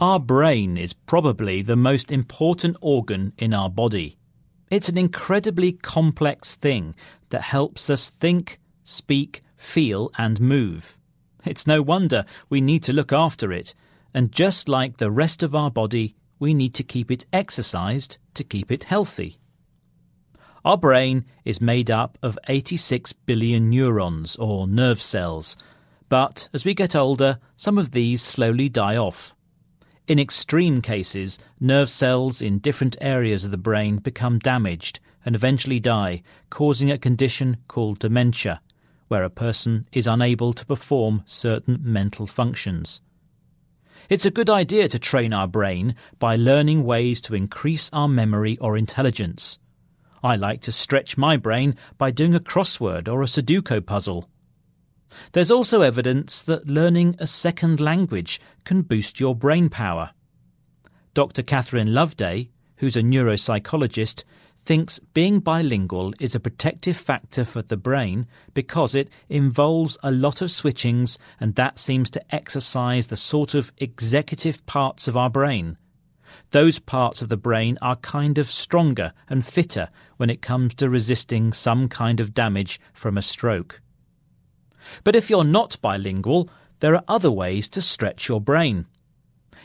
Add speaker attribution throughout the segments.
Speaker 1: Our brain is probably the most important organ in our body. It's an incredibly complex thing that helps us think, speak, feel, and move. It's no wonder we need to look after it, and just like the rest of our body, we need to keep it exercised to keep it healthy. Our brain is made up of 86 billion neurons, or nerve cells, but as we get older, some of these slowly die off. In extreme cases, nerve cells in different areas of the brain become damaged and eventually die, causing a condition called dementia, where a person is unable to perform certain mental functions. It's a good idea to train our brain by learning ways to increase our memory or intelligence. I like to stretch my brain by doing a crossword or a Sudoku puzzle. There's also evidence that learning a second language can boost your brain power. Dr. Catherine Loveday, who's a neuropsychologist, thinks being bilingual is a protective factor for the brain because it involves a lot of switchings and that seems to exercise the sort of executive parts of our brain. Those parts of the brain are kind of stronger and fitter when it comes to resisting some kind of damage from a stroke. But if you're not bilingual, there are other ways to stretch your brain.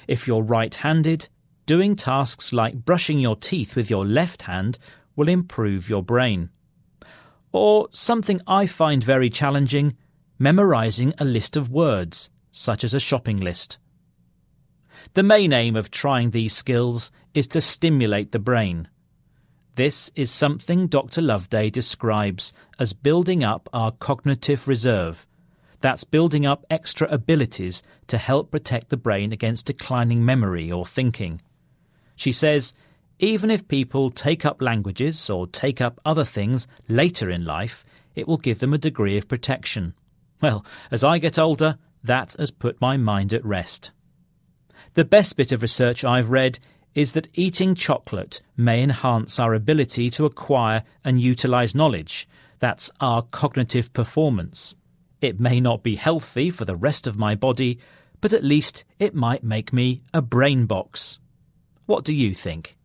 Speaker 1: If you're right handed, doing tasks like brushing your teeth with your left hand will improve your brain. Or something I find very challenging, memorizing a list of words, such as a shopping list. The main aim of trying these skills is to stimulate the brain. This is something Dr. Loveday describes as building up our cognitive reserve. That's building up extra abilities to help protect the brain against declining memory or thinking. She says, even if people take up languages or take up other things later in life, it will give them a degree of protection. Well, as I get older, that has put my mind at rest. The best bit of research I've read is that eating chocolate may enhance our ability to acquire and utilize knowledge. That's our cognitive performance. It may not be healthy for the rest of my body, but at least it might make me a brain box. What do you think?